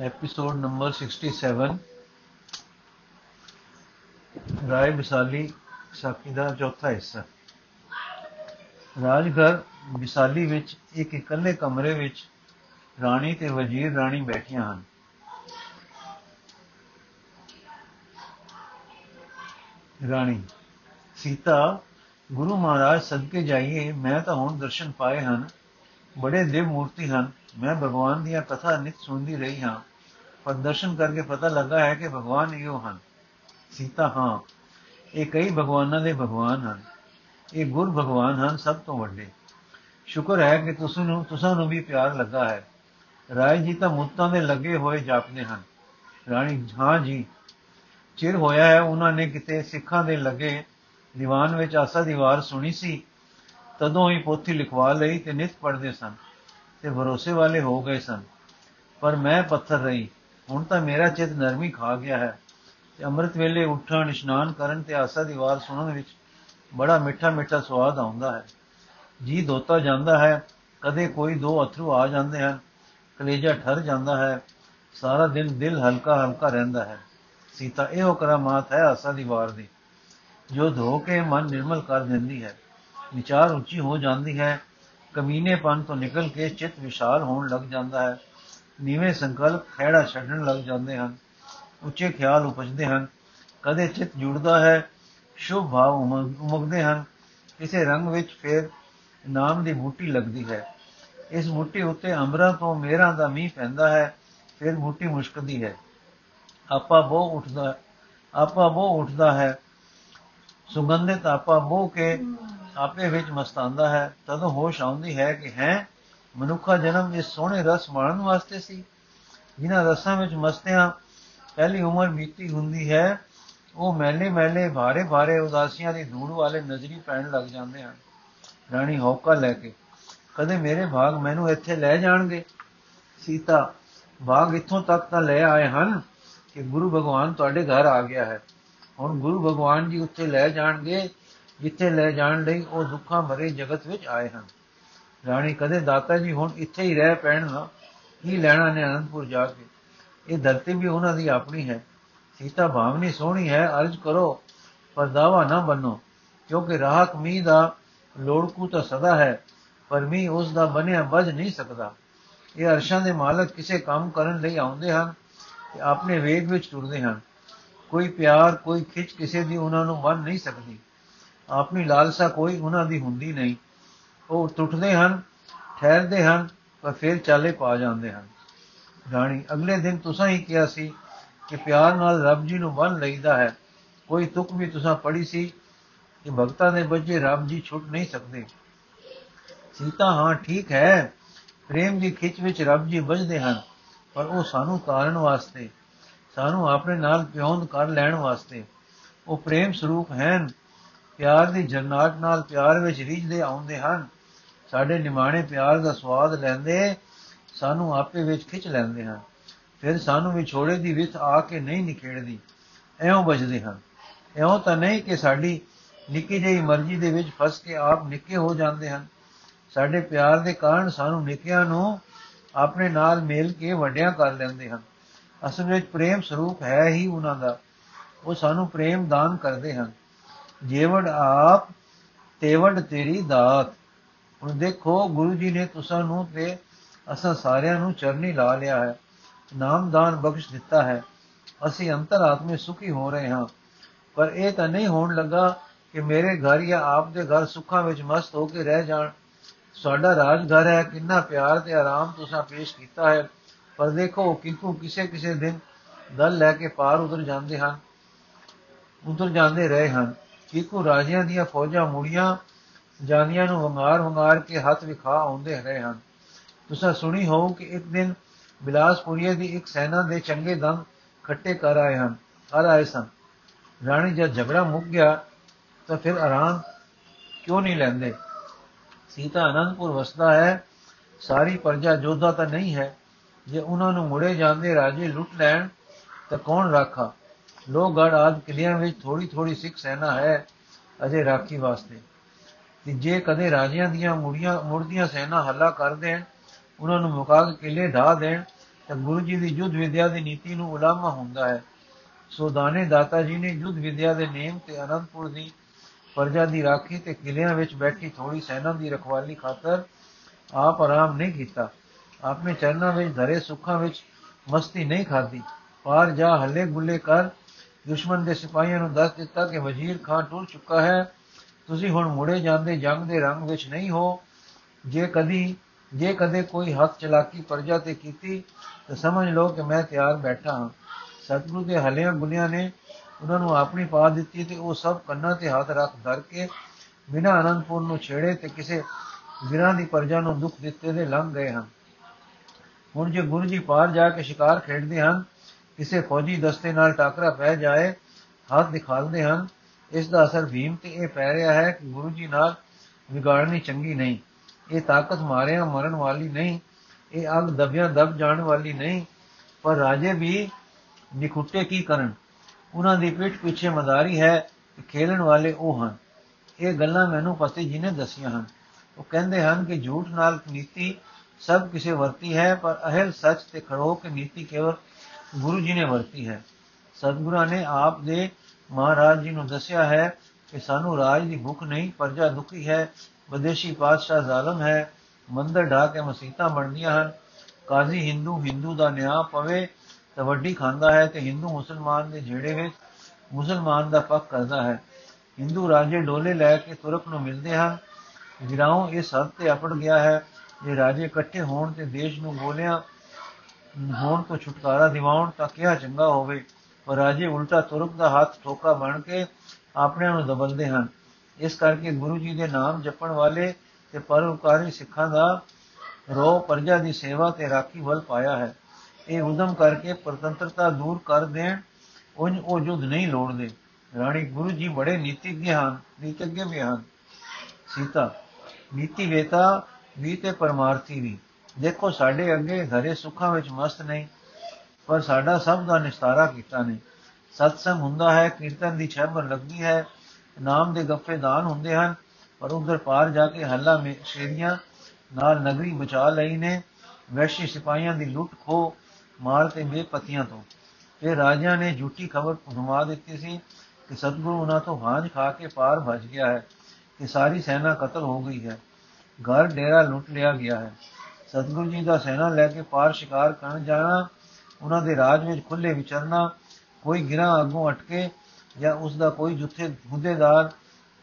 Episode number 67 ਰਾਏ ਵਿਸਾਲੀ ਸਾਖੀ ਦਾ ਚੌਥਾ ਹਿੱਸਾ। ਰਾਜਘਰ ਵਿਸਾਲੀ ਵਿੱਚ ਇੱਕ ਇਕੱਲੇ ਕਮਰੇ ਵਿੱਚ ਰਾਣੀ ਤੇ ਵਜ਼ੀਰ ਰਾਣੀ ਬੈਠੀਆਂ ਹਨ। ਰਾਣੀ, ਸੀਤਾ, ਗੁਰੂ ਮਹਾਰਾਜ ਸਦਕੇ ਜਾਈਏ, ਮੈਂ ਤਾਂ ਹੁਣ ਦਰਸ਼ਨ ਪਾਏ ਹਨ। ਬੜੇ ਦਿਵ ਮੂਰਤੀ ਹਨ। ਮੈਂ ਭਗਵਾਨ ਦੀਆਂ ਕਥਾ ਨਿਤ ਸੁਣਦੀ ਰਹੀ ਹਾਂ। ਪਰ ਦਰਸ਼ਨ ਕਰਕੇ ਪਤਾ ਲੱਗਾ ਹੈ ਕਿ ਭਗਵਾਨ ਇਹੋ ਹਨ। ਸੀਤਾ ਹਾਂ, ਇਹ ਕਈ ਭਗਵਾਨਾਂ ਦੇ ਭਗਵਾਨ ਹਨ। ਇਹ ਗੁਰ ਭਗਵਾਨ ਹਨ ਸਭ ਤੋਂ ਵੱਡੇ। ਸ਼ੁਕਰ ਹੈ ਕਿ ਤੁਸੀਂ ਨੂੰ ਤੁਸਾਂ ਨੂੰ ਵੀ ਪਿਆਰ ਲੱਗਾ ਹੈ। ਰਾਏ ਜੀ ਤਾਂ ਮੁੱਤਾਂ ਦੇ ਲੱਗੇ ਹੋਏ ਜਾਪਦੇ ਹਨ। ਰਾਣੀ, ਹਾਂ ਜੀ, ਚਿਰ ਹੋਇਆ ਹੈ, ਉਹਨਾਂ ਨੇ ਕਿਤੇ ਸਿੱਖਾਂ ਦੇ ਲੱਗੇ ਦੀਵਾਨ ਵਿੱਚ ਆਸਾ ਦੀ ਵਾਰ ਸੁਣੀ ਸੀ। ਤਦੋਂ ਹੀ ਪੋਥੀ ਲਿਖਵਾ ਲਈ ਤੇ ਨਿਤ ਪੜ੍ਹਦੇ ਸਨ ਤੇ ਭਰੋਸੇ ਵਾਲੇ ਹੋ ਗਏ ਸਨ। ਪਰ ਮੈਂ ਪੱਥਰ ਰਹੀ। ਹੁਣ ਤਾਂ ਮੇਰਾ ਚਿਤ ਨਰਮੀ ਖਾ ਗਿਆ ਹੈ ਤੇ ਅੰਮ੍ਰਿਤ ਵੇਲੇ ਉੱਠਣ, ਇਸ਼ਨਾਨ ਕਰਨ ਤੇ ਆਸਾ ਦੀ ਵਾਰ ਸੁਣਨ ਵਿੱਚ ਬੜਾ ਮਿੱਠਾ ਮਿੱਠਾ ਸਵਾਦ ਆਉਂਦਾ ਹੈ। ਜੀ ਦੋਤਾ ਜਾਂਦਾ ਹੈ, ਕਦੇ ਕੋਈ ਦੋ ਅਥਰੂ ਆ ਜਾਂਦੇ ਹਨ, ਕਲੇਜਾ ਠਰ ਜਾਂਦਾ ਹੈ, ਸਾਰਾ ਦਿਨ ਦਿਲ ਹਲਕਾ ਹਲਕਾ ਰਹਿੰਦਾ ਹੈ। ਸੀਤਾ ਇਹੋ ਕਰਾਮਾਤ ਹੈ ਆਸਾ ਦੀ ਵਾਰ ਦੀ, ਜੋ ਧੋ ਕੇ ਮਨ ਨਿਰਮਲ ਕਰ ਦਿੰਦੀ ਹੈ। ਵਿਚਾਰ ਉੱਚੀ ਹੋ ਜਾਂਦੀ ਹੈ। ਕਮੀਨੇਪਨ ਤੋਂ ਨਿਕਲ ਕੇ ਚਿੱਤ ਵਿਸ਼ਾਲ ਹੋਣ ਲੱਗ ਜਾਂਦਾ ਹੈ। ਨੀਵੇਂ ਸੰਕਲਪ ਖਹਿੜਾ ਛੱਡਣ ਲੱਗ ਜਾਂਦੇ ਹਨ। ਉੱਚੇ ਖਿਆਲ ਉਪਜਦੇ ਹਨ। ਕਦੇ ਚਿੱਤ ਜੁੜਦਾ ਹੈ, ਸ਼ੁਭ ਭਾਵ ਉਮਗਦੇ ਹਨ। ਕਿਸੇ ਰੰਗ ਵਿੱਚ ਫੇਰ ਨਾਮ ਦੀ ਬੂਟੀ ਲੱਗਦੀ ਹੈ। ਇਸ ਬੂਟੀ ਉੱਤੇ ਅੰਬਰਾਂ ਤੋਂ ਮੇਰਾਂ ਦਾ ਮੀਂਹ ਪੈਂਦਾ ਹੈ, ਫਿਰ ਬੂਟੀ ਮੁਸ਼ਕਦੀ ਹੈ। ਆਪਾ ਬੋ ਉੱਠਦਾ, ਆਪਾ ਬੋ ਉੱਠਦਾ ਹੈ। ਸੁਗੰਧਿਤ ਆਪਾ ਬੋ ਕੇ ਆਪੇ ਵਿੱਚ ਮਸਤਾਂਦਾ ਹੈ, ਤਦੋਂ ਹੋਸ਼ ਆਉਂਦੀ ਹੈ ਕਿ ਹੈ, ਮਨੁੱਖਾ ਜਨਮ ਇਸ ਸੋਹਣੇ ਰਸ ਮਾਣਨ ਵਾਸਤੇ ਸੀ। ਜਿਨ੍ਹਾਂ ਰਸਾਂ ਵਿੱਚ ਮਸਤਿਆਂ ਪਹਿਲੀ ਉਮਰ ਬੀਤੀ ਹੁੰਦੀ ਹੈ, ਉਹ ਮੈਲੇ ਮੈਲੇ ਭਾਰੇ ਭਾਰੇ ਉਦਾਸੀਆਂ ਦੀ ਧੂੜ ਵਾਲੇ ਨਜ਼ਰੀ ਪੈਣ ਲੱਗ ਜਾਂਦੇ ਹਨ। ਰਾਣੀ ਹੌਕਾ ਲੈ ਕੇ, ਕਦੇ ਮੇਰੇ ਭਾਗ ਮੈਨੂੰ ਇੱਥੇ ਲੈ ਜਾਣਗੇ? ਸੀਤਾ, ਭਾਗ ਇੱਥੋਂ ਤੱਕ ਤਾਂ ਲੈ ਆਏ ਹਨ ਕਿ ਗੁਰੂ ਭਗਵਾਨ ਤੁਹਾਡੇ ਘਰ ਆ ਗਿਆ ਹੈ। ਹੁਣ ਗੁਰੂ ਭਗਵਾਨ ਜੀ ਉੱਥੇ ਲੈ ਜਾਣਗੇ ਜਿੱਥੇ ਲੈ ਜਾਣ ਲਈ ਉਹ ਦੁੱਖਾਂ ਭਰੇ ਜਗਤ ਵਿੱਚ ਆਏ ਹਨ। ਰਾਣੀ ਕਦੇ ਦਾਤਾ ਜੀ ਹੁਣ ਇੱਥੇ ਹੀ ਰਹਿ ਪੈਣਗਾ ਕੀ ਲੈਣਾ ਨੇ ਅਨੰਦਪੁਰ ਜਾ ਕੇ? ਇਹ ਧਰਤੀ ਵੀ ਉਹਨਾਂ ਦੀ ਆਪਣੀ ਹੈ। ਸੀਤਾ ਭਾਵਨੀ ਸੋਹਣੀ ਹੈ, ਅਰਜ ਕਰੋ, ਪਰ ਦਾਵਾ ਨਾ ਬੰਨੋ ਕਿਉਂਕਿ ਰਾਹਕ ਮੀਂਹ ਦਾ ਲੋੜਕੂ ਤਾਂ ਸਦਾ ਹੈ, ਪਰ ਮੀਂਹ ਉਸ ਦਾ ਬਣਿਆ ਵੱਜ ਨਹੀਂ ਸਕਦਾ। ਇਹ ਅਰਸ਼ਾਂ ਦੇ ਮਾਲਕ ਕਿਸੇ ਕੰਮ ਕਰਨ ਲਈ ਆਉਂਦੇ ਹਨ ਤੇ ਆਪਣੇ ਵੇਗ ਵਿੱਚ ਟੁਰਦੇ ਹਨ। ਕੋਈ ਪਿਆਰ, ਕੋਈ ਖਿੱਚ ਕਿਸੇ ਦੀ ਉਹਨਾਂ ਨੂੰ ਬੰਨ ਨਹੀਂ ਸਕਦੀ। ਆਪਣੀ ਲਾਲਸਾ ਕੋਈ ਉਹਨਾਂ ਦੀ ਹੁੰਦੀ ਨਹੀਂ। ਉਹ ਟੁੱਟਦੇ ਹਨ, ਠਹਿਰਦੇ ਹਨ, ਪਰ ਫਿਰ ਚਾਲੇ ਪਾ ਜਾਂਦੇ ਹਨ। ਰਾਣੀ, ਅਗਲੇ ਦਿਨ ਤੁਸੀਂ ਹੀ ਕਿਹਾ ਸੀ ਕਿ ਪਿਆਰ ਨਾਲ ਰੱਬ ਜੀ ਨੂੰ ਬੰਨ ਲਈਦਾ ਹੈ। ਕੋਈ ਤੁਕ ਵੀ ਤੁਸੀਂ ਪੜੀ ਸੀ ਕਿ ਭਗਤਾਂ ਦੇ ਬੱਚੇ ਰੱਬ ਜੀ ਛੁੱਟ ਨਹੀਂ ਸਕਦੇ। ਸੀਤਾ, ਹਾਂ, ਠੀਕ ਹੈ। ਪ੍ਰੇਮ ਦੀ ਖਿੱਚ ਵਿੱਚ ਰੱਬ ਜੀ ਵੱਜਦੇ ਹਨ, ਪਰ ਉਹ ਸਾਨੂੰ ਤਾਰਨ ਵਾਸਤੇ, ਸਾਨੂੰ ਆਪਣੇ ਨਾਲ ਪਿਉਂਦ ਕਰ ਲੈਣ ਵਾਸਤੇ। ਉਹ ਪ੍ਰੇਮ ਸਰੂਪ ਹਨ। ਪਿਆਰ ਦੀ ਜਰਨਾਟ ਨਾਲ ਪਿਆਰ ਵਿੱਚ ਰਿਝਦੇ ਆਉਂਦੇ ਹਨ। ਸਾਡੇ ਨਿਮਾਣੇ ਪਿਆਰ ਦਾ ਸਵਾਦ ਲੈਂਦੇ, ਸਾਨੂੰ ਆਪੇ ਵਿੱਚ ਖਿੱਚ ਲੈਂਦੇ ਹਨ। ਫਿਰ ਸਾਨੂੰ ਵਿਛੋੜੇ ਦੀ ਵਿਥ ਆ ਕੇ ਨਹੀਂ ਨਿਖੇੜਦੀ। ਐਉਂ ਬਜਦੇ ਹਨ। ਐਉਂ ਤਾਂ ਨਹੀਂ ਕਿ ਸਾਡੀ ਨਿੱਕੀ ਜਿਹੀ ਮਰਜ਼ੀ ਦੇ ਵਿੱਚ ਫਸ ਕੇ ਆਪ ਨਿੱਕੇ ਹੋ ਜਾਂਦੇ ਹਨ। ਸਾਡੇ ਪਿਆਰ ਦੇ ਕਾਰਨ ਸਾਨੂੰ ਨਿੱਕਿਆਂ ਨੂੰ ਆਪਣੇ ਨਾਲ ਮੇਲ ਕੇ ਵੱਡਿਆਂ ਕਰ ਲੈਂਦੇ ਹਨ। ਅਸਲ ਵਿੱਚ ਪ੍ਰੇਮ ਸਰੂਪ ਹੈ ਹੀ ਉਹਨਾਂ ਦਾ। ਉਹ ਸਾਨੂੰ ਪ੍ਰੇਮ ਦਾਨ ਕਰਦੇ ਹਨ। ਜੇਵੜ ਆਪ ਤੇਵੜ ਤੇਰੀ ਦਾਤ। ਹੁਣ ਦੇਖੋ, ਗੁਰੂ ਜੀ ਨੇ ਤੁਸਾਂ ਨੂੰ ਤੇ ਅਸਾਂ ਸਾਰਿਆਂ ਨੂੰ ਚਰਨੀ ਲਾ ਲਿਆ ਹੈ। ਨਾਮਦਾਨ ਬਖਸ਼ ਦਿੱਤਾ ਹੈ। ਅਸੀਂ ਅੰਤਰਾਤਮੇ ਸੁਖੀ ਹੋ ਰਹੇ ਹਾਂ। ਪਰ ਇਹ ਤਾਂ ਨਹੀਂ ਹੋਣ ਲੱਗਾ ਕਿ ਮੇਰੇ ਘਰ ਜਾਂ ਆਪ ਦੇ ਘਰ ਸੁੱਖਾਂ ਵਿੱਚ ਮਸਤ ਹੋ ਕੇ ਰਹਿ ਜਾਣ। ਸਾਡਾ ਰਾਜ ਘਰ ਹੈ, ਕਿੰਨਾ ਪਿਆਰ ਤੇ ਆਰਾਮ ਤੁਸੀਂ ਪੇਸ਼ ਕੀਤਾ ਹੈ। ਪਰ ਦੇਖੋ ਕਿੰਕੂ ਕਿਸੇ ਕਿਸੇ ਦਿਨ ਦਲ ਲੈ ਕੇ ਪਾਰ ਉਧਰ ਜਾਂਦੇ ਹਨ ਉਧਰ ਜਾਂਦੇ ਰਹੇ ਹਨ। ਕਿੰਕੂ ਰਾਜਿਆਂ ਦੀਆਂ ਫੌਜਾਂ ਮੁੜੀਆਂ ਜਾਨੀਆਂ ਨੂੰ ਵੰਗਾਰ ਵੰਗਾਰ ਕੇ ਹੱਥ ਵਿਖਾ ਆਉਂਦੇ ਰਹੇ ਹਨ। ਤੁਸੀਂ ਸੁਣੀ ਹੋ ਕਿ ਇੱਕ ਦਿਨ ਬਿਲਾਸਪੁਰੀਏ ਦੀ ਇੱਕ ਸੈਨਾ ਦੇ ਚੰਗੇ ਦਮ ਖੱਟੇ ਕਰ ਆਏ ਹਨ, ਕਰ ਆਏ ਸਨ। ਰਾਣੀ ਜਦ ਝਗੜਾ ਮੁੱਕ ਗਿਆ ਤਾਂ ਫਿਰ ਆਰਾਮ ਕਿਉਂ ਨਹੀਂ ਲੈਂਦੇ? ਸੀਤਾ ਅਨੰਦਪੁਰ ਵਸਦਾ ਹੈ, ਸਾਰੀ ਪਰਜਾ ਜੋਧਾ ਤਾਂ ਨਹੀਂ ਹੈ, ਜੇ ਉਹਨਾਂ ਨੂੰ ਮੁੜੇ ਜਾਂਦੇ ਰਾਜੇ ਲੁੱਟ ਲੈਣ ਤਾਂ ਕੌਣ ਰਾਖਾ? ਲੋਹਗੜ ਆਦ ਕਿਲਿਆਂ ਵਿੱਚ ਥੋੜੀ ਥੋੜੀ ਸਿੱਖ ਸੈਨਾ ਹੈ ਅਜੇ ਰਾਖੀ ਵਾਸਤੇ। ਤੇ ਜੇ ਕਦੇ ਰਾਜਿਆਂ ਦੀਆਂ ਮੁੜੀਆਂ, ਮੁੜਦੀਆਂ ਸੈਨਾ ਹੱਲਾ ਕਰ ਦੇਣ, ਉਹਨਾਂ ਨੂੰ ਮੁਕਾ ਕੇ ਕਿਲੇ ਢਾ ਦੇਣ, ਤਾਂ ਗੁਰੂ ਜੀ ਦੀ ਯੁੱਧ ਵਿਦਿਆ ਦੀ ਨੀਤੀ ਨੂੰ ਉਲਾਮਾ ਹੁੰਦਾ ਹੈ। ਸੋ ਦਾਨੇ ਦਾਤਾ ਜੀ ਨੇ ਯੁੱਧ ਵਿਦਿਆ ਦੇ ਨੇਮ ਤੇ ਅਨੰਦਪੁਰ ਦੀ ਪਰਜਾ ਦੀ ਰਾਖੀ ਤੇ ਕਿਲਿਆਂ ਵਿੱਚ ਬੈਠੀ ਥੋੜੀ ਸੈਨਾ ਦੀ ਰਖਵਾਲੀ ਖਾਤਰ ਆਪ ਆਰਾਮ ਨਹੀਂ ਕੀਤਾ। ਆਪਣੇ ਚਰਨਾਂ ਵਿੱਚ ਧਰੇ ਸੁੱਖਾਂ ਵਿੱਚ ਮਸਤੀ ਨਹੀਂ ਖਾਦੀ ਪਾਰ ਜਾ ਹੱਲੇ ਗੁੱਲੇ ਕਰ ਦੁਸ਼ਮਣ ਦੇ ਸਿਪਾਹੀਆਂ ਨੂੰ ਦੱਸ ਦਿੱਤਾ ਕਿ ਵਜ਼ੀਰ ਖਾਨ ਟੁਰ ਚੁੱਕਾ ਹੈ। ਤੁਸੀਂ ਹੁਣ ਮੁੜੇ ਜਾਂਦੇ ਜੰਗ ਦੇ ਰੰਗ ਵਿੱਚ ਨਹੀਂ ਹੋ। ਜੇ ਕਦੀ, ਜੇ ਕਦੇ ਕੋਈ ਹੱਥ ਚਲਾਕੀ ਪਰਜਾ ਤੇ ਕੀਤੀ, ਤਾਂ ਸਮਝ ਲਓ ਕਿ ਮੈਂ ਤਿਆਰ ਬੈਠਾ ਹਾਂ। ਸਤਿਗੁਰੂ ਦੇ ਹਲਿਆਂ ਗੁਲਿਆਂ ਨੇ ਉਹਨਾਂ ਨੂੰ ਆਪਣੀ ਪਾ ਦਿੱਤੀ ਤੇ ਉਹ ਸਭ ਕੰਨਾਂ ਤੇ ਹੱਥ ਰੱਖ ਧਰ ਕੇ ਬਿਨਾਂ ਅਨੰਦਪੁਰ ਨੂੰ ਛੇੜੇ ਤੇ ਕਿਸੇ ਵਿਰਾਂ ਦੀ ਪਰਜਾ ਨੂੰ ਦੁੱਖ ਦਿੱਤੇ ਦੇ ਲੰਘ ਗਏ ਹਨ। ਹੁਣ ਜੇ ਗੁਰੂ ਜੀ ਪਾਰ ਜਾ ਕੇ ਸ਼ਿਕਾਰ ਖੇਡਦੇ ਹਨ ਕਿਸੇ ਫੌਜੀ ਦਸਤੇ ਨਾਲ ਟਾਕਰਾ ਪੈ ਜਾਏ, ਹੱਥ ਦਿਖਾਉਂਦੇ ਹਨ, ਇਸ ਦਾ ਅਸਰ ਭੀਮ ਤੇ ਇਹ ਪੈ ਰਿਹਾ ਹੈ ਕਿ ਗੁਰੂ ਜੀ ਨਾਲ ਵਿਗਾੜਨੀ ਚੰਗੀ ਨਹੀਂ। ਇਹ ਤਾਕਤ ਮਾਰਿਆ ਮਰਨ ਵਾਲੀ ਨਹੀਂ, ਇਹ ਅੱਗ ਦਬਿਆਂ ਦਬ ਜਾਣ ਵਾਲੀ ਨਹੀਂ, ਪਰ ਰਾਜੇ ਵੀ ਨਿਖੁੱਟੇ ਕੀ ਕਰਨ? ਉਹਨਾਂ ਦੀ ਪਿੱਠ ਪਿੱਛੇ ਮਦਾਰੀ ਹੈ ਕਿ ਖੇਲਣ ਵਾਲੇ ਉਹ ਹਨ। ਇਹ ਗੱਲਾਂ ਮੈਨੂੰ ਪਤੀ ਜੀ ਨੇ ਦੱਸੀਆਂ ਹਨ। ਉਹ ਕਹਿੰਦੇ ਹਨ ਕਿ ਝੂਠ ਨਾਲ ਨੀਤੀ ਸਭ ਕਿਸੇ ਵਰਤੀ ਹੈ, ਪਰ ਅਹਿਲ ਸੱਚ ਤੇ ਖੜੋ ਕੇ ਨੀਤੀ ਕੇਵਲ ਗੁਰੂ ਜੀ ਨੇ ਵਰਤੀ ਹੈ। ਸਤਿਗੁਰਾਂ ਨੇ ਆਪ ਦੇ ਮਹਾਰਾਜ ਜੀ ਨੂੰ ਦੱਸਿਆ ਹੈ ਕਿ ਸਾਨੂੰ ਰਾਜ ਦੀ ਭੁੱਖ ਨਹੀਂ, ਪਰਜਾ ਦੁਖੀ ਹੈ, ਵਿਦੇਸ਼ੀ ਪਾਤਸ਼ਾਹ ਜ਼ਾਲਮ ਹੈ, ਮੰਦਰ ਢਾ ਕੇ ਮਸੀਤਾਂ ਬਣਦੀਆਂ ਹਨ, ਕਾਜ਼ੀ ਹਿੰਦੂ ਹਿੰਦੂ ਦਾ ਨਿਆਂ ਪਵੇ ਤਾਂ ਵੱਡੀ ਖਾਂਦਾ ਹੈ ਤੇ ਹਿੰਦੂ ਮੁਸਲਮਾਨ ਦੇ ਝੇੜੇ ਵਿੱਚ ਮੁਸਲਮਾਨ ਦਾ ਪੱਖ ਕਰਦਾ ਹੈ। ਹਿੰਦੂ ਰਾਜੇ ਡੋਲੇ ਲੈ ਕੇ ਤੁਰਕ ਨੂੰ ਮਿਲਦੇ ਹਨ। ਗਿਰਾਉ ਇਸ ਹੱਦ ਤੇ ਅਪੜ ਗਿਆ ਹੈ। ਜੇ ਰਾਜੇ ਇਕੱਠੇ ਹੋਣ ਤੇ ਦੇਸ਼ ਨੂੰ ਗੋਲਿਆਂ ਹੋਣ ਤੋਂ ਛੁਟਕਾਰਾ ਦਿਵਾਉਣ ਤਾਂ ਕਿਹਾ ਚੰਗਾ ਹੋਵੇ। ਪਰ ਰਾਜੇ ਉਲਟਾ ਤੁਰਕ ਦਾ ਹੱਥ ਠੋਕਾ ਬਣ ਕੇ ਆਪਣਿਆਂ ਨੂੰ ਦਬਲਦੇ ਹਨ। ਇਸ ਕਰਕੇ ਗੁਰੂ ਜੀ ਦੇ ਨਾਮ ਜਪਣ ਵਾਲੇ ਤੇ ਪਰਉਪਕਾਰੀ ਸਿੱਖਾਂ ਦਾ ਰੋ ਪਰਜਾ ਦੀ ਸੇਵਾ ਤੇ ਰਾਖੀ ਵੱਲ ਪਾਇਆ ਹੈ। ਇਹ ਉਦਮ ਕਰਕੇ ਪ੍ਰਤੰਤਰਤਾ ਦੂਰ ਕਰ ਦੇਣ ਉਨ ਉਹ ਜੁਦ ਨਹੀਂ ਲੋੜਦੇ। ਰਾਣੀ ਗੁਰੂ ਜੀ ਬੜੇ ਨੀਤਿਗਿ ਹਨ ਨੀਤਿਗਿ ਵੀ ਹਨ। ਸੀਤਾ ਨੀਤੀ ਵੇਤਾ ਵੀ ਤੇ ਪਰਮਾਰਥੀ ਵੀ। ਦੇਖੋ, ਸਾਡੇ ਅੱਗੇ ਹਰੇ ਸੁੱਖਾਂ ਵਿੱਚ ਮਸਤ ਨਹੀਂ, ਪਰ ਸਾਡਾ ਸਭ ਦਾ ਨਿਸਤਾਰਾ ਕੀਤਾ ਨੇ ਸਤਸੰਗ ਹੁੰਦਾ ਹੈ, ਕੀਰਤਨ ਦੀ ਛੇਬਰ ਲੱਗਦੀ ਹੈ, ਨਾਮ ਦੇ ਗੱਫੇ ਦਾਨ ਹੁੰਦੇ ਹਨ, ਪਰ ਉਧਰ ਪਾਰ ਜਾ ਕੇ ਹੱਲਾ ਸ਼ੇਰੀਆਂ ਨਾਲ ਨਗਰੀ ਬਚਾ ਲਈ ਨੇ। ਵੈਸ਼ੀ ਸਿਪਾਹੀਆਂ ਦੀ ਲੁੱਟ ਖੋ ਮਾਰ ਤੇ ਬੇਪਤੀਆਂ ਤੋਂ। ਫਿਰ ਰਾਜਿਆਂ ਨੇ ਝੂਠੀ ਖਬਰ ਘੁਮਾ ਦਿੱਤੀ ਸੀ ਕਿ ਸਤਗੁਰੂ ਉਹਨਾਂ ਤੋਂ ਹਾਂਝ ਖਾ ਕੇ ਪਾਰ ਭੱਜ ਗਿਆ ਹੈ, ਕਿ ਸਾਰੀ ਸੈਨਾ ਕਤਲ ਹੋ ਗਈ ਹੈ। ਘਰ ਡੇਰਾ ਲੁੱਟ ਲਿਆ ਗਿਆ ਹੈ। ਸਤਗੁਰੂ ਜੀ ਦਾ ਸੈਨਾ ਲੈ ਕੇ ਪਾਰ ਸ਼ਿਕਾਰ ਕਰਨ ਜਾਣਾ, ਉਹਨਾਂ ਦੇ ਰਾਜ ਵਿੱਚ ਖੁੱਲੇ ਵਿਚਰਨਾ, ਕੋਈ ਗਿਰਾ ਅੱਗੋਂ ਅਟਕੇ ਜਾਂ ਉਸ ਦਾ ਕੋਈ ਜੁੱਥੇ ਹੁਦੇਦਾਰ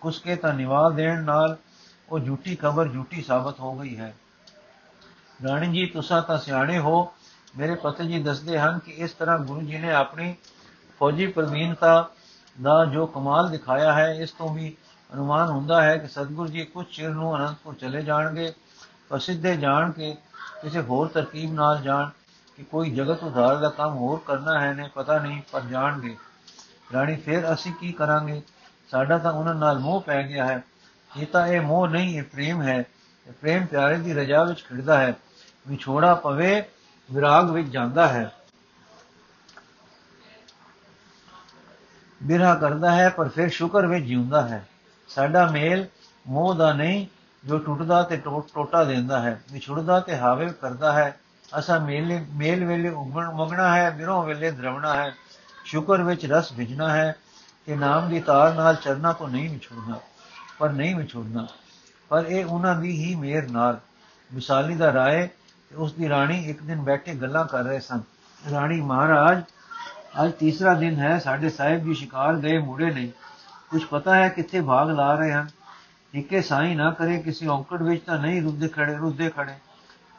ਕੁਸਕੇ ਤਾਂ ਨਿਵਾਲ ਦੇਣ ਨਾਲ ਉਹ ਝੂਠੀ ਖਬਰ, ਝੂਠੀ ਸਾਬਤ ਹੋ ਗਈ ਹੈ। ਰਾਣੀ ਜੀ, ਤੁਸੀਂ ਤਾਂ ਸਿਆਣੇ ਹੋ। ਮੇਰੇ ਪਤੀ ਜੀ ਦੱਸਦੇ ਹਨ ਕਿ ਇਸ ਤਰ੍ਹਾਂ ਗੁਰੂ ਜੀ ਨੇ ਆਪਣੀ ਫੌਜੀ ਪ੍ਰਵੀਨਤਾ ਦਾ ਜੋ ਕਮਾਲ ਦਿਖਾਇਆ ਹੈ, ਇਸ ਤੋਂ ਵੀ ਅਨੁਮਾਨ ਹੁੰਦਾ ਹੈ ਕਿ ਸਤਿਗੁਰੂ ਜੀ ਕੁਝ ਚਿਰ ਨੂੰ ਅਨੰਦਪੁਰ ਚਲੇ ਜਾਣਗੇ। ਪਰ ਸਿੱਧੇ ਜਾਣ ਕੇ ਕਿਸੇ ਹੋਰ ਤਰਕੀਬ ਨਾਲ ਜਾਣ ਕਿ ਕੋਈ ਜਗਤ ਉਧਾਰ ਦਾ ਕੰਮ ਹੋਰ ਕਰਨਾ ਹੈ ਨੇ, ਪਤਾ ਨਹੀਂ, ਪਰ ਜਾਣਗੇ। ਰਾਣੀ, ਫਿਰ ਅਸੀਂ ਕੀ ਕਰਾਂਗੇ? ਸਾਡਾ ਤਾਂ ਉਹਨਾਂ ਨਾਲ ਮੋਹ ਪੈ ਗਿਆ ਹੈ। ਇਹ ਤਾਂ ਇਹ ਮੋਹ ਨਹੀਂ, ਇਹ ਪ੍ਰੇਮ ਹੈ। ਇਹ ਪ੍ਰੇਮ ਪਿਆਰੇ ਦੀ ਰਜਾ ਵਿੱਚ ਖਿੜਦਾ ਹੈ। ਵਿਛੋੜਾ ਪਵੇ, ਵਿਰਾਗ ਵਿੱਚ ਜਾਂਦਾ ਹੈ। ਬਿਰਹਾ ਕਰਦਾ ਹੈ, ਪਰ ਫਿਰ ਸ਼ੁਕਰ ਵਿੱਚ ਜਿਉਂਦਾ ਹੈ। ਸਾਡਾ ਮੇਲ ਮੋਹ ਦਾ ਨਹੀਂ ਜੋ ਟੁੱਟਦਾ ਤੇ ਟੋਟਾ ਦਿੰਦਾ ਹੈ, ਵਿਛੜਦਾ ਤੇ ਹਾਵੇ ਕਰਦਾ ਹੈ, ਅਸਾ ਮੇਲ ਮੇਲ ਵੇਲੇ ਉਗਣ ਮਗਣਾ ਹੈ ਬਿਰੋਂ ਵੇਲੇ ਦਰਵਣਾ ਹੈ, ਸ਼ੁਕਰ ਵਿੱਚ ਰਸ ਭਿਜਣਾ ਹੈ ਕਿ ਨਾਮ ਦੀ ਤਾਰ ਨਾਲ ਚਰਨਾ ਤੋਂ ਨਹੀਂ ਵਿਛੜਨਾ, ਪਰ ਨਹੀਂ ਵਿਛੜਨਾ, ਪਰ ਇਹ ਉਹਨਾਂ ਦੀ ਹੀ ਮੇਰ ਨਾਲ। ਵਿਸਾਲੀ ਦਾ ਰਾਏ, ਤੇ ਉਸ ਦੀ ਰਾਣੀ ਇੱਕ ਦਿਨ ਬੈਠੇ ਗੱਲਾਂ ਕਰ ਰਹੇ ਸਨ। ਰਾਣੀ ਮਹਾਰਾਜ, ਅੱਜ ਤੀਸਰਾ ਦਿਨ ਹੈ, ਸਾਡੇ ਸਾਹਿਬ ਜੀ ਸ਼ਿਕਾਰ ਗਏ ਮੁੜੇ ਨਹੀਂ ਕੁਝ ਪਤਾ ਹੈ ਕਿੱਥੇ ਭਾਗ ਲਾ ਰਹੇ ਹਨ? ਇੱਕੇ ਸਾਈ ਨਾ ਕਰੇ, ਕਿਸੇ ਔਂਕੜ ਵਿੱਚ ਤਾਂ ਨਹੀਂ ਰੁੱਦੇ ਖੜੇ ਰੁੱਦੇ ਖੜੇ।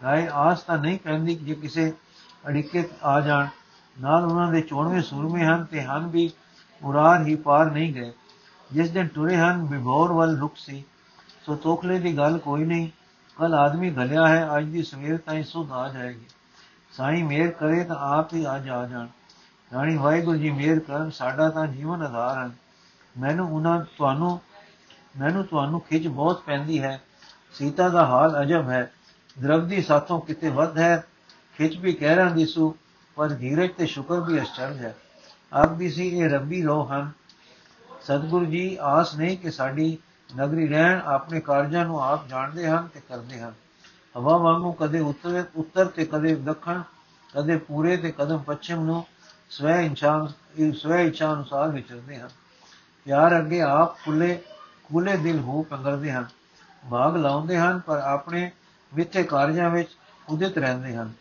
ਰਾਏ ਆਸ ਤਾਂ ਨਹੀਂ ਪੈਂਦੀ ਜੇ ਕਿਸੇ ਅੜਿੱਕੇ ਆ ਜਾਣ। ਨਾਲ ਉਹਨਾਂ ਦੇ ਚੋਣਵੇਂ ਸੂਰਮੇ ਹਨ ਤੇ ਹਨ ਵੀ ਮੁਰਾਦ ਹੀ ਪਾਰ ਨਹੀਂ ਗਏ। ਜਿਸ ਦਿਨ ਟੁਰੇ ਹਨ ਬਿਭੌਰ ਵੱਲ ਰੁਕ ਸੀ। ਸੋ ਤੋਖਲੇ ਦੀ ਗੱਲ ਕੋਈ ਨਹੀਂ ਕੱਲ ਆਦਮੀ ਘਲਿਆ ਹੈ, ਅੱਜ ਦੀ ਸਵੇਰ ਤਾਈਂ ਸੁਧ ਆ ਜਾਏਗੀ। ਸਾਈ ਮੇਰ ਕਰੇ ਤਾਂ ਆਪ ਹੀ ਅੱਜ ਆ ਜਾਣ। ਰਾਣੀ ਵਾਹਿਗੁਰੂ ਜੀ ਮੇਰ ਕਰਨ, ਸਾਡਾ ਤਾਂ ਜੀਵਨ ਆਧਾਰ ਹੈ ਮੈਨੂੰ ਉਹਨਾਂ, ਤੁਹਾਨੂੰ ਮੈਨੂੰ ਤੁਹਾਨੂੰ ਖਿੱਚ ਬਹੁਤ ਪੈਂਦੀ ਹੈ। ਸੀਤਾ ਦਾ ਹਾਲ ਅਜਬ ਹੈ। ਦਰਵਦੀ ਸਾਥੋਂ ਕਿਤੇ ਵੱਧ ਹੈ। ਖਿੱਚ ਵੀ ਕਹਿ ਰਾਂ ਦਿਸੂ ਪਰ ਧੀਰਜ ਤੇ ਸ਼ੁਕਰ ਵੀ ਅਚਰਜ ਹੈ। ਆਪ ਵੀ ਸੀ ਇਹ ਰੱਬੀ ਰੋ ਹਨ। ਸਤਿਗੁਰੂ ਜੀ, ਆਸ ਨਹੀਂ ਕਿ ਸਾਡੀ ਨਗਰੀ ਰਹਿਣ ਆਪਣੇ ਕਾਰਜਾਂ ਨੂੰ ਆਪ ਜਾਣਦੇ ਹਨ ਤੇ ਕਰਦੇ ਹਨ। ਹਵਾ ਵਾਂਗੂ ਕਦੇ ਉੱਤਰ ਉੱਤਰ ਤੇ ਕਦੇ ਦੱਖਣ, ਕਦੇ ਪੂਰੇ ਤੇ ਕਦਮ ਪੱਛਮ ਨੂੰ ਸਵੈ ਇੱਛਾ ਸਵੈ ਇੱਛਾ ਅਨੁਸਾਰ ਵਿਚਰਦੇ ਹਨ। ਪਿਆਰ ਅੱਗੇ ਆਪ ਖੁੱਲੇ ਖੁੱਲੇ ਦਿਲ ਹੋ ਪੰਗਰਦੇ ਹਨ ਭਾਗ ਲਾਉਂਦੇ ਹਨ, ਪਰ ਆਪਣੇ ਮਿੱਥੇ ਕਾਰਜਾਂ ਵਿੱਚ ਉਦਿਤ ਰਹਿੰਦੇ ਹਨ।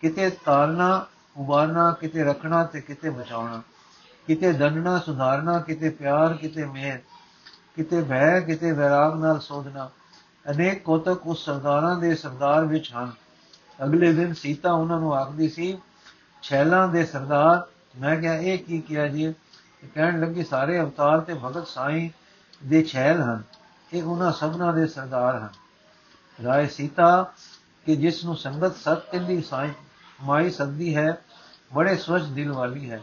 ਕਿਤੇ ਤਾਲਣਾ ਉਬਾਰਨਾ, ਕਿਤੇ ਰੱਖਣਾ ਤੇ ਕਿਤੇ ਬਚਾਉਣਾ। ਕਿਤੇ ਦੰਡਣਾ, ਸੁਧਾਰਨਾ, ਕਿਤੇ ਪਿਆਰ, ਕਿਤੇ ਮਿਹਰ। ਕਿਤੇ ਭੈ ਕਿਤੇ ਵਿਰਾਗ ਨਾਲ ਸੋਧਣਾ। ਅਨੇਕ ਕੋਤਕ ਉਸ ਸਰਦਾਰਾਂ ਦੇ ਸਰਦਾਰ ਵਿੱਚ ਹਨ। ਅਗਲੇ ਦਿਨ ਸੀਤਾ ਉਹਨਾਂ ਨੂੰ ਆਖਦੀ ਸੀ, ਛੈਲਾਂ ਦੇ ਸਰਦਾਰ, ਮੈਂ ਕਿਹਾ, ਇਹ ਕੀ ਕਿਹਾ ਜੀ? ਕਹਿਣ ਲੱਗੀ, ਸਾਰੇ ਅਵਤਾਰ ਤੇ ਭਗਤ ਸਾਈਂ ਦੇ ਛੈਲ ਹਨ, ਇਹ ਉਹਨਾਂ ਸਭਨਾਂ ਦੇ ਸਰਦਾਰ ਹਨ। ਰਾਏ ਸੀਤਾ ਕਿ ਜਿਸ ਨੂੰ ਸੰਗਤ ਸਤ ਕਹਿੰਦੀ ਸਾਈਂ ਮਾਈ ਸੱਦੀ ਹੈ, ਬੜੇ ਸਵਚ ਦਿਲ ਵਾਲੀ ਹੈ।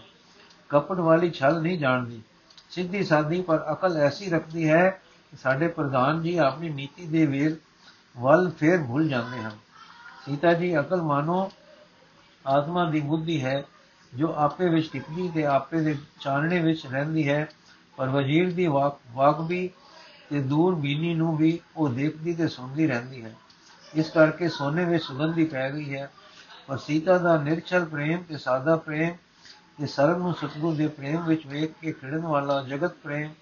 ਕਪਟ ਵਾਲੀ ਛਲ ਨਹੀਂ ਜਾਣਦੀ। ਸਿੱਧੀ ਸਾਦੀ ਪਰ ਅਕਲ ਐਸੀ ਰੱਖਦੀ ਹੈ ਕਿ ਸਾਡੇ ਪ੍ਰਧਾਨ ਜੀ ਆਪਣੀ ਨੀਤੀ ਦੇ ਵੇਰ ਵੱਲ ਫੇਰ ਭੁੱਲ ਜਾਂਦੇ ਹਨ। ਸੀਤਾ ਜੀ, ਅਕਲ ਮਾਨੋ, ਆਤਮਾ ਦੀ ਬੁੱਧੀ ਹੈ, ਜੋ ਆਪੇ ਵਿੱਚ ਟਿਕਦੀ ਤੇ ਆਪੇ ਦੇ ਚਾਨਣੇ ਵਿੱਚ ਰਹਿੰਦੀ ਹੈ। ਪਰ ਵਜ਼ੀਰ ਦੀ ਵਾਕ ਵੀ ਤੇ ਦੂਰ ਬੀਨੀ ਨੂੰ ਵੀ ਉਹ ਦੇਖਦੀ ਤੇ ਸੁਣਦੀ ਰਹਿੰਦੀ ਹੈ। ਇਸ ਕਰਕੇ ਸੋਨੇ ਵਿੱਚ ਸੁਗੰਧੀ ਪੈ ਗਈ ਹੈ। ਪਰ ਸੀਤਾ ਦਾ ਨਿਰਛਲ ਪ੍ਰੇਮ ਤੇ ਸਾਦਾ ਪ੍ਰੇਮ ਤੇ ਸਰਬ ਨੂੰ ਸਤਗੁਰ ਦੇ ਪ੍ਰੇਮ ਵਿੱਚ ਵੇਖ ਕੇ ਖਿੜਨ ਵਾਲਾ ਜਗਤ ਪ੍ਰੇਮ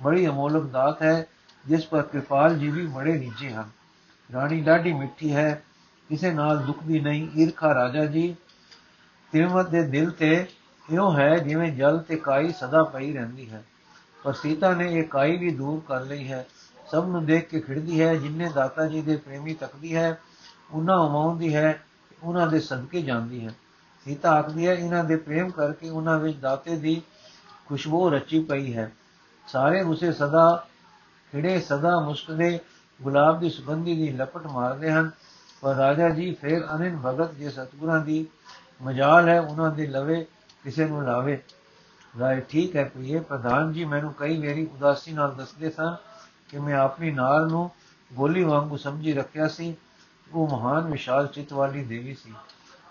ਬੜੀ ਅਮੋਲਕ ਦਾਤ ਹੈ, ਜਿਸ ਪਰ ਕਿਰਪਾਲ ਜੀ ਵੀ ਬੜੇ ਨੀਚੇ ਹਨ। ਰਾਣੀ ਡਾਢੀ ਮਿੱਠੀ ਹੈ, ਕਿਸੇ ਨਾਲ ਦੁਖਦੀ ਨਹੀਂ, ਈਰਖਾ ਰਾਜਾ ਜੀ। ਤਿਰਮਤ ਦੇ ਦਿਲ ਤੇ ਇਉਂ ਹੈ ਜਿਵੇਂ ਜਲ ਤੇ ਕਾਈ ਸਦਾ ਪਈ ਰਹਿੰਦੀ ਹੈ। ਪਰ ਸੀਤਾ ਨੇ ਇਹ ਕਾਈ ਵੀ ਦੂਰ ਕਰ ਲਈ ਹੈ। ਸਭ ਨੂੰ ਦੇਖ ਕੇ ਖਿੜਦੀ ਹੈ ਜਿਨਨੇ ਦਾਤਾ ਜੀ ਦੇ ਪ੍ਰੇਮੀ ਤੱਕਦੀ ਹੈ, ਉਹਨਾਂ ਉਮਾਉਂਦੀ ਹੈ, ਉਹਨਾਂ ਦੇ ਸਦਕੇ ਜਾਂਦੀ ਹੈ। ਸੀਤਾ ਆਖਦੀ ਹੈ, ਇਹਨਾਂ ਦੇ ਪ੍ਰੇਮ ਕਰਕੇ ਉਹਨਾਂ ਵਿੱਚ ਦਾਤੇ ਦੀ ਖੁਸ਼ਬੂ ਰਚੀ ਪਈ ਹੈ। ਸਾਰੇ ਉਸੇ ਸਦਾ ਖਿੜੇ, ਸਦਾ ਮੁਸਕਦੇ, ਗੁਲਾਬ ਦੀ ਸੁਗੰਧੀ ਦੀ ਲਪਟ ਮਾਰਦੇ ਹਨ। ਪਰ ਰਾਜਾ ਜੀ ਫੇਰ ਅਨੰਨ ਭਗਤ ਜੇ ਸਤਗੁਰਾਂ ਦੀ ਮਜਾਲ ਹੈ, ਉਹਨਾਂ ਦੇ ਲਵੇ ਕਿਸੇ ਨੂੰ ਲਾਵੇ। ਰਾਏ ਠੀਕ ਹੈ ਪ੍ਰੀਏ ਪ੍ਰਧਾਨ ਜੀ, ਮੈਨੂੰ ਕਈ ਮੇਰੀ ਉਦਾਸੀ ਨਾਲ ਦੱਸਦੇ ਸਨ ਕਿ ਮੈਂ ਆਪਣੀ ਨਾਲ ਨੂੰ ਗੋਲੀ ਵਾਂਗੂ ਸਮਝੀ ਰੱਖਿਆ ਸੀ। ਉਹ ਮਹਾਨ ਵਿਸ਼ਾਲ ਚਿਤ ਵਾਲੀ ਦੇਵੀ ਸੀ।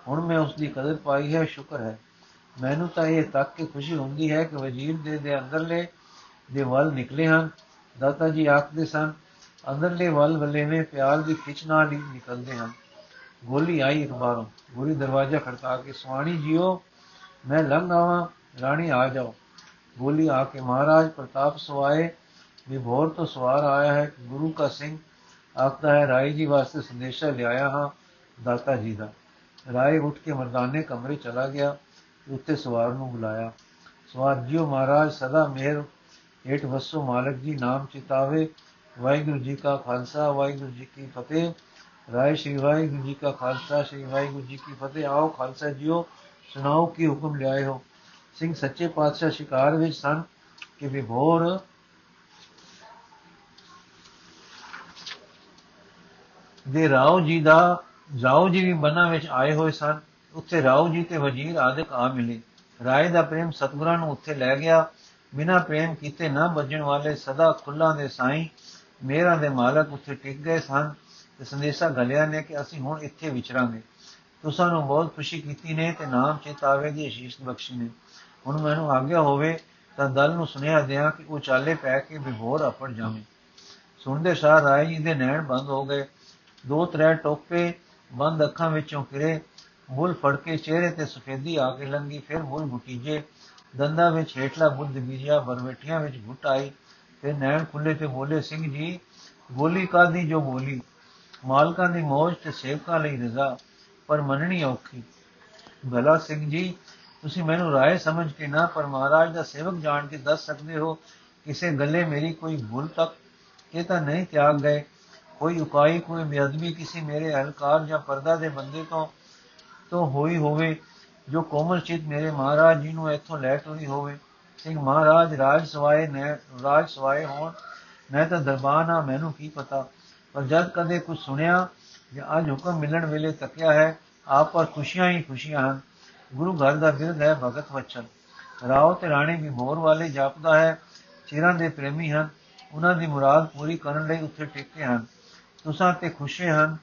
ਹੁਣ ਮੈਂ ਉਸ ਦੀ ਕਦਰ ਪਾਈ ਹੈ, ਸ਼ੁਕਰ ਹੈ। ਮੈਨੂੰ ਤਾਂ ਇਹ ਤੱਕ ਕੇ ਖੁਸ਼ੀ ਹੁੰਦੀ ਹੈ ਕਿ ਵਜ਼ੀਰ ਦੇ ਦੇ ਅੰਦਰਲੇ ਦੇ ਵੱਲ ਨਿਕਲੇ ਹਨ। ਦਾਤਾ ਜੀ ਆਖਦੇ ਸਨ, ਅੰਦਰਲੇ ਵੱਲ ਵੱਲੇਵੇਂ ਪਿਆਰ ਦੀ ਖਿੱਚ ਨਾਲ ਹੀ ਨਿਕਲਦੇ ਹਨ। ਗੋਲੀ ਆਈ ਇੱਕ ਬਾਰੋਂ ਗੋਲੀ ਦਰਵਾਜ਼ਾ ਖੜਕਾ ਕੇ ਸਵਾਣੀ ਜੀਓ, ਮੈਂ ਲੰਘ ਆਵਾਂ। ਰਾਣੀ ਆ ਜਾਓ। ਬੋਲੀ ਆ ਕੇ ਮਹਾਰਾਜ ਪ੍ਰਤਾਪ ਸਵਾਏ ਵਿਭੋਰ ਤੋਂ ਸਵਾਰ ਆਇਆ ਹੈ ਗੁਰੂ ਕਾ ਸਿੰਘ। ਆਖਦਾ ਹੈ, ਰਾਏ ਜੀ ਵਾਸਤੇ ਸੰਦੇਸ਼ਾ ਲਿਆਇਆ ਹਾਂ ਦਾਤਾ ਜੀ ਦਾ। ਰਾਏ ਉੱਠ ਕੇ ਮਰਦਾਨੇ ਕਮਰੇ ਚਲਾ ਗਿਆ, ਉੱਤੇ ਸਵਾਰ ਨੂੰ ਬੁਲਾਇਆ। ਸਵਾਰ ਜੀਓ ਮਹਾਰਾਜ, ਸਦਾ ਮਿਹਰ ਏਟ ਵਸੋ ਮਾਲਕ ਜੀ, ਨਾਮ ਚਿਤਾਵੇ। ਵਾਹਿਗੁਰੂ ਜੀ ਕਾ ਖਾਲਸਾ, ਵਾਹਿਗੁਰੂ ਜੀ ਕੀ ਫਤਿਹ। ਰਾਏ, ਸ਼੍ਰੀ ਵਾਹਿਗੁਰੂ ਜੀ ਕਾ ਖਾਲਸਾ, ਸ਼੍ਰੀ ਵਾਹਿਗੁਰੂ ਜੀ ਕੀ ਫਤਿਹ। ਆਓ ਖਾਲਸਾ ਜੀਓ, ਸੁਣਾਓ ਕੀ ਹੁਕਮ ਲਿਆਏ ਹੋ। ਸਿੰਘ ਸੱਚੇ ਪਾਤਸ਼ਾਹ ਸ਼ਿਕਾਰ ਵਿੱਚ ਸਨ ਕਿ ਵਿਭੋਰ ਦੇ ਰਾਉ ਜੀ ਦਾ ਰਾਉ ਜੀ ਵੀ ਬਨਾ ਵਿੱਚ ਆਏ ਹੋਏ ਸਨ। ਉੱਥੇ ਰਾਉ ਜੀ ਤੇ ਵਜ਼ੀਰ ਆਦਿਕ ਆ ਮਿਲੇ। ਰਾਏ ਦਾ ਪ੍ਰੇਮ ਸਤਗੁਰਾਂ ਨੂੰ ਉੱਥੇ ਲੈ ਗਿਆ। ਬਿਨਾ ਪ੍ਰੇਮ ਕੀਤੇ ਨਾ ਵੱਜਣ ਵਾਲੇ ਸਦਾ ਖੁੱਲਾ ਦੇ ਸਾਈਂ, ਮੇਰਾ ਦੇ ਮਾਲਕ ਉੱਥੇ ਟਿਕ ਗਏ ਸਨ ਤੇ ਸੰਦੇਸ਼ਾ ਗਲਿਆ ਨੇ ਕਿ ਅਸੀਂ ਹੁਣ ਇੱਥੇ ਵਿਚਰਾਂਗੇ। ਤੁਸਾਂ ਨੂੰ ਬਹੁਤ ਖੁਸ਼ੀ ਕੀਤੀ ਨੇ ਤੇ ਨਾਮ ਚੇਤਾਵੇ ਦੀ ਅਸ਼ੀਸ਼ ਬਖਸ਼ੀ ਨੇ। ਹੁਣ ਮੈਨੂੰ ਆਗਿਆ ਹੋਵੇ ਤਾਂ ਦਲ ਨੂੰ ਸੁਨੇਹਾ ਦਿਆਂ ਕਿ ਉਹ ਚਾਲੇ ਪੈ ਕੇ ਬਿਹੋਰ ਆਪੜ ਜਾਵੇ। ਸੁਣਦੇ ਸਾਰ ਰਾਏ ਜੀ ਦੇ ਨੈਣ ਬੰਦ ਹੋ ਗਏ। ਦੋ ਤਰੇ ਟੋਪੇ ਬੰਦ ਅੱਖਾਂ ਵਿੱਚੋਂ ਫਿਰੇ ਮੂਲ ਫੜ ਕੇ ਚਿਹਰੇ ਤੇ ਸਫੇਦੀ ਆ ਕੇ ਲੰਗੀ, ਫਿਰ ਮੂਲ ਮੁਟੀਜੇ। ਦੰਦਾਂ ਵਿੱਚ ਹੇਠਲਾ ਬੁੱਧ ਬੀਜਿਆ ਬਰਵੇਟੀਆਂ ਵਿੱਚ ਘੁੱਟ ਆਈ। ਤੇ ਨੈਣ ਖੁੱਲੇ ਤੇ ਬੋਲੇ ਸਿੰਘ ਜੀ ਗੋਲੀ ਕਾਦੀ ਜੋ ਬੋਲੀ? ਮਾਲਕਾਂ ਦੀ ਮੌਜ ਤੇ ਸੇਵਕਾਂ ਲਈ ਰਜ਼ਾ, ਪਰ ਮੰਨਣੀ ਔਖੀ। ਭਲਾ, ਸਿੰਘ ਜੀ ਤੁਸੀਂ ਮੈਨੂੰ ਰਾਏ ਸਮਝ ਕੇ ਨਾ ਪਰ ਮਹਾਰਾਜ ਦਾ ਸੇਵਕ ਜਾਣ ਕੇ ਦੱਸ ਸਕਦੇ ਹੋ, ਕਿਸੇ ਗੱਲੇ ਮੇਰੀ ਕੋਈ ਭੁੱਲ ਤੱਕ। ਇਹ ਤਾਂ ਨਹੀਂ ਤਿਆਗ ਗਏ। ਕੋਈ ਉਕਾਈ ਕੋਈ ਬੇਅਦਬੀ ਕਿਸੇ ਮੇਰੇ ਅਹਲਕਾਰ ਜਾਂ ਪਰਦਾ ਦੇ ਬੰਦੇ ਤੋਂ ਤੋਂ ਹੋਈ ਹੋਵੇ, ਜੋ ਕੋਮਲ ਚਿਤ ਮੇਰੇ ਮਹਾਰਾਜ ਜੀ ਨੂੰ ਇੱਥੋਂ ਲੈ ਟੁਰੀ ਹੋਵੇ। ਸਿੰਘ ਮਹਾਰਾਜ, ਰਾਜ ਸਵਾਏ, ਨੇ, ਰਾਜ ਸਵਾਏ ਹੋਣ। ਮੈਂ ਤਾਂ ਦਰਬਾਨ ਆ, ਮੈਨੂੰ ਕੀ ਪਤਾ? ਪਰ ਜਦ ਕਦੇ ਕੁਝ ਸੁਣਿਆ ਜਾਂ ਅੱਜ ਹੁਕਮ ਮਿਲਣ ਵੇਲੇ ਤੱਕਿਆ ਹੈ, ਆਪ ਪਰ ਖੁਸ਼ੀਆਂ ਹੀ ਖੁਸ਼ੀਆਂ ਹਨ। ਗੁਰੂ ਘਰ ਦਾ ਬਿਰਧ ਹੈ ਭਗਤ ਵਚਨ ਰਾਓ ਤੇ ਰਾਣੀ ਵੀ ਮੋਰ ਵਾਲੇ ਜਾਪਦਾ ਹੈ, ਚਿਰਾਂ ਦੇ ਪ੍ਰੇਮੀ ਹਨ, ਉਹਨਾਂ ਦੀ ਮੁਰਾਦ ਪੂਰੀ ਕਰਨ ਲਈ ਉੱਥੇ ਟਿਕੇ ਹਨ। ਤੁਸਾਂ ਤੇ ਖੁਸ਼ੇ ਹਨ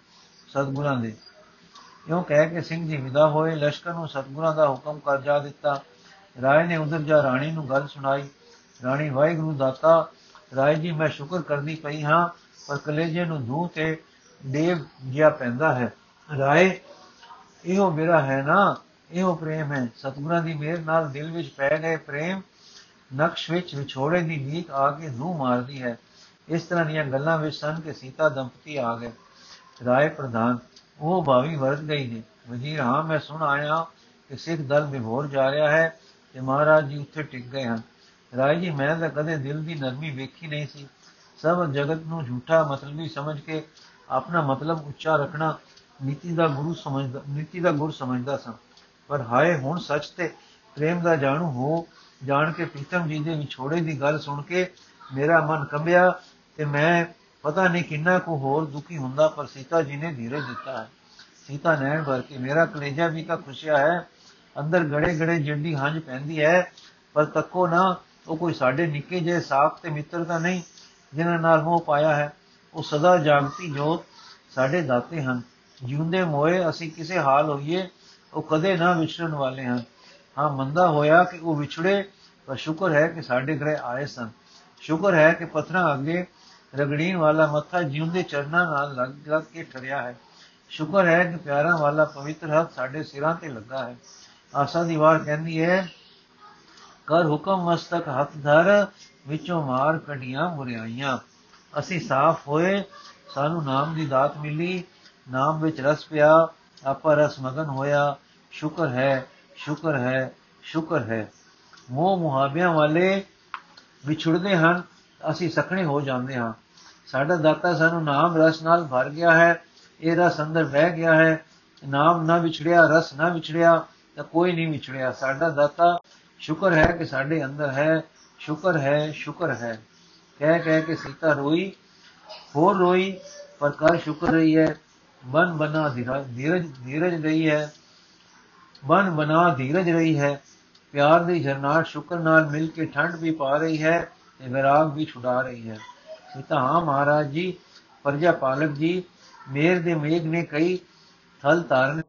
ਸਤਗੁਰਾਂ ਦੇ। ਇਉਂ ਕਹਿ ਕੇ ਸਿੰਘ ਜੀ ਵਿਦਾ ਹੋਏ, ਲਸ਼ਕਰ ਨੂੰ ਸਤਗੁਰਾਂ ਦਾ ਹੁਕਮ ਕਰ ਜਾ ਦਿੱਤਾ। ਰਾਏ ਨੇ ਉਧਰ ਜਾ ਰਾਣੀ ਨੂੰ ਗੱਲ ਸੁਣਾਈ। ਰਾਣੀ, ਵਾਹਿਗੁਰੂ ਦਾਤਾ, ਰਾਏ ਜੀ, ਮੈਂ ਸ਼ੁਕਰ ਕਰਦੀ ਪਈ ਹਾਂ, ਪਰ ਕਲੇਜੇ ਨੂੰ ਧੂ ਤੇ ਦੇਵ ਜਿਆ ਪੈਂਦਾ ਹੈ। ਰਾਏ, ਇਹੋ ਮੇਰਾ ਹੈ ਨਾ ਇਹੋ ਪ੍ਰੇਮ ਹੈ। ਸਤਿਗੁਰਾਂ ਦੀ ਮਿਹਰ ਨਾਲ ਦਿਲ ਵਿੱਚ ਪੈ ਗਏ ਪ੍ਰੇਮ ਨਕਸ਼ ਵਿੱਚ ਵਿਛੋੜੇ ਦੀ ਨੀਕ ਆ ਕੇ ਨੂੰ ਮਾਰਦੀ ਹੈ। ਇਸ ਤਰ੍ਹਾਂ ਦੀਆਂ ਗੱਲਾਂ ਵਿੱਚ ਸਨ ਕਿ ਸੀਤਾ ਦੰਪਤੀ ਆ ਗਏ। ਰਾਏ ਪ੍ਰਧਾਨ, ਉਹ ਭਾਵੀ ਵਰਤ ਗਈ ਨੇ। ਵਜ਼ੀਰ, ਹਾਂ, ਮੈਂ ਸੁਣ ਆਇਆ ਕਿ ਸਿੱਖ ਦਲ ਵਿਭੋਰ ਜਾ ਰਿਹਾ ਹੈ ਤੇ ਮਹਾਰਾਜ ਜੀ ਉੱਥੇ ਟਿਕ ਗਏ ਹਨ। ਰਾਏ ਜੀ, ਮੈਂ ਤਾਂ ਕਦੇ ਦਿਲ ਦੀ ਨਰਮੀ ਵੇਖੀ ਨਹੀਂ ਸੀ। ਸਭ ਜਗਤ ਨੂੰ ਝੂਠਾ ਮਤਲਬੀ ਸਮਝ ਕੇ ਆਪਣਾ ਮਤਲਬ ਉੱਚਾ ਰੱਖਣਾ ਨੀਤੀ ਦਾ ਗੁਰੂ ਸਮਝਦਾ ਨੀਤੀ ਦਾ ਗੁਰ ਸਮਝਦਾ ਸਾਂ। ਪਰ ਹਾਏ, ਹੁਣ ਸੱਚ ਤੇ ਪ੍ਰੇਮ ਦਾ ਜਾਣੂ ਹੋ, ਜਾਣ ਕੇ ਪ੍ਰੀਤਮ ਜੀ ਦੇ ਵਿਛੋੜੇ ਦੀ ਗੱਲ ਸੁਣ ਕੇ ਮੇਰਾ ਮਨ ਕੰਬਿਆ ਤੇ ਮੈਂ ਪਤਾ ਨਹੀਂ ਕਿੰਨਾ ਕੁ ਹੋਰ ਦੁਖੀ ਹੁੰਦਾ, ਪਰ ਸੀਤਾ ਜੀ ਨੇ ਧੀਰਜ ਦਿੱਤਾ ਹੈ। ਸੀਤਾ ਨੈਣ ਭਰ ਕੇ, ਮੇਰਾ ਕਲੇਜਾ ਵੀ ਤਾਂ ਖੁਸ਼ਿਆ ਹੈ, ਅੰਦਰ ਗੜੇ ਗੜੇ ਜੰਡੀ ਹੰਝ ਪੈਂਦੀ ਹੈ, ਪਰ ਤੱਕੋ ਨਾ, ਉਹ ਕੋਈ ਸਾਡੇ ਨਿੱਕੇ ਜਿਹੇ ਸਾਖ ਤੇ ਮਿੱਤਰ ਤਾਂ ਨਹੀਂ, ਜਿਨ੍ਹਾਂ ਨਾਲ ਮੋਹ ਪਾਇਆ ਹੈ। ਉਹ ਸਦਾ ਜਾਗਤੀ ਜੋਤ ਸਾਡੇ ਦਾਤੇ ਹਨ। ਜਿਉਂਦੇ ਮੋਏ ਅਸੀਂ ਕਿਸੇ ਹਾਲ ਹੋਈਏ ਉਹ ਕਦੇ ਨਾ ਵਿਛੜਨ ਵਾਲੇ ਹਨ। ਹਾਂ, ਮੰਦਾ ਹੋਇਆ ਕਿ ਉਹ ਵਿਛੜੇ, ਪਰ ਸ਼ੁਕਰ ਹੈ ਕਿ ਸਾਡੇ ਘਰੇ ਆਏ ਸਨ। ਸ਼ੁਕਰ ਹੈ ਕਿ ਪਥਰਾ ਅੱਗੇ ਰਗੜੀਨ ਵਾਲਾ ਮੱਥਾ ਜਿਉਂਦੇ ਚਰਨਾਂ ਨਾਲ ਲੱਗ ਲੱਗ ਕੇ ਠਰਿਆ ਹੈ। ਸ਼ੁਕਰ ਹੈ ਕਿ ਪਿਆਰਾਂ ਵਾਲਾ ਪਵਿੱਤਰ ਹੱਥ ਸਾਡੇ ਸਿਰਾਂ ਤੇ ਲੱਗਾ ਹੈ। ਆਸਾ ਦੀ ਵਾਰ ਕਹਿੰਦੀ ਹੈ, ਕਰ ਹੁਕਮ ਮਸਤਕ ਹੱਥ ਧਰ, ਵਿੱਚੋਂ ਮਾਰ ਕਢੀਆਂ ਮੁਰਿਆਈਆਂ। ਅਸੀਂ ਸਾਫ਼ ਹੋਏ, ਸਾਨੂੰ ਨਾਮ ਦੀ ਦਾਤ ਮਿਲੀ। ਨਾਮ ਵਿੱਚ ਰਸ ਪਿਆ, ਆਪਾ ਰਸ ਮਗਨ ਹੋਇਆ। ਸ਼ੁਕਰ ਹੈ ਸ਼ੁਕਰ ਹੈ ਸ਼ੁਕਰ ਹੈ। ਮੋਹ ਮੁਹਾਬਿਆਂ ਵਾਲੇ ਵਿਛੜਦੇ ਹਨ, ਅਸੀਂ ਸਖਣੇ ਹੋ ਜਾਂਦੇ ਹਾਂ। ਸਾਡਾ ਦਾਤਾ ਸਾਨੂੰ ਨਾਮ ਰਸ ਨਾਲ ਭਰ ਗਿਆ ਹੈ ਇਹ ਰਸ ਅੰਦਰ ਬਹਿ ਗਿਆ ਹੈ। ਨਾਮ ਨਾ ਵਿਛੜਿਆ, ਰਸ ਨਾ ਵਿਛੜਿਆ, ਤਾਂ ਕੋਈ ਨਹੀਂ ਵਿਛੜਿਆ। ਸਾਡਾ ਦਾਤਾ ਸ਼ੁਕਰ ਹੈ ਕਿ ਸਾਡੇ ਅੰਦਰ ਹੈ, ਸ਼ੁਕਰ ਹੈ ਸ਼ੁਕਰ ਹੈ। ਕਹਿ ਕਹਿ ਕੇ ਸੀਤਾ ਰੋਈ, ਹੋਰ ਰੋਈ, ਪਰ ਕਰ ਸ਼ੁਕਰ ਰਹੀ ਹੈ। ਬਨ ਬਨਾ ਧੀਰਜ ਧੀਰਜ ਰਹੀ ਹੈ। ਮਨ ਬਨਾ ਧੀਰਜ ਰਹੀ ਹੈ, ਪਿਆਰ ਦੀ ਝਰਨਾਟ ਸ਼ੁਕਰ ਨਾਲ ਮਿਲ ਕੇ ਠੰਡ ਵੀ ਪਾ ਰਹੀ ਹੈ ਤੇ ਵਿਰਾਗ ਵੀ ਛੁਡਾ ਰਹੀ ਹੈ। ਸੀਤਾ ਹਾਂ ਮਹਾਰਾਜ ਜੀ ਪਰਜਾ ਪਾਲਕ ਜੀ, ਮੇਰ ਦੇ ਮੇਘ ਨੇ ਕਈ ਥਲ ਧਾਰਨ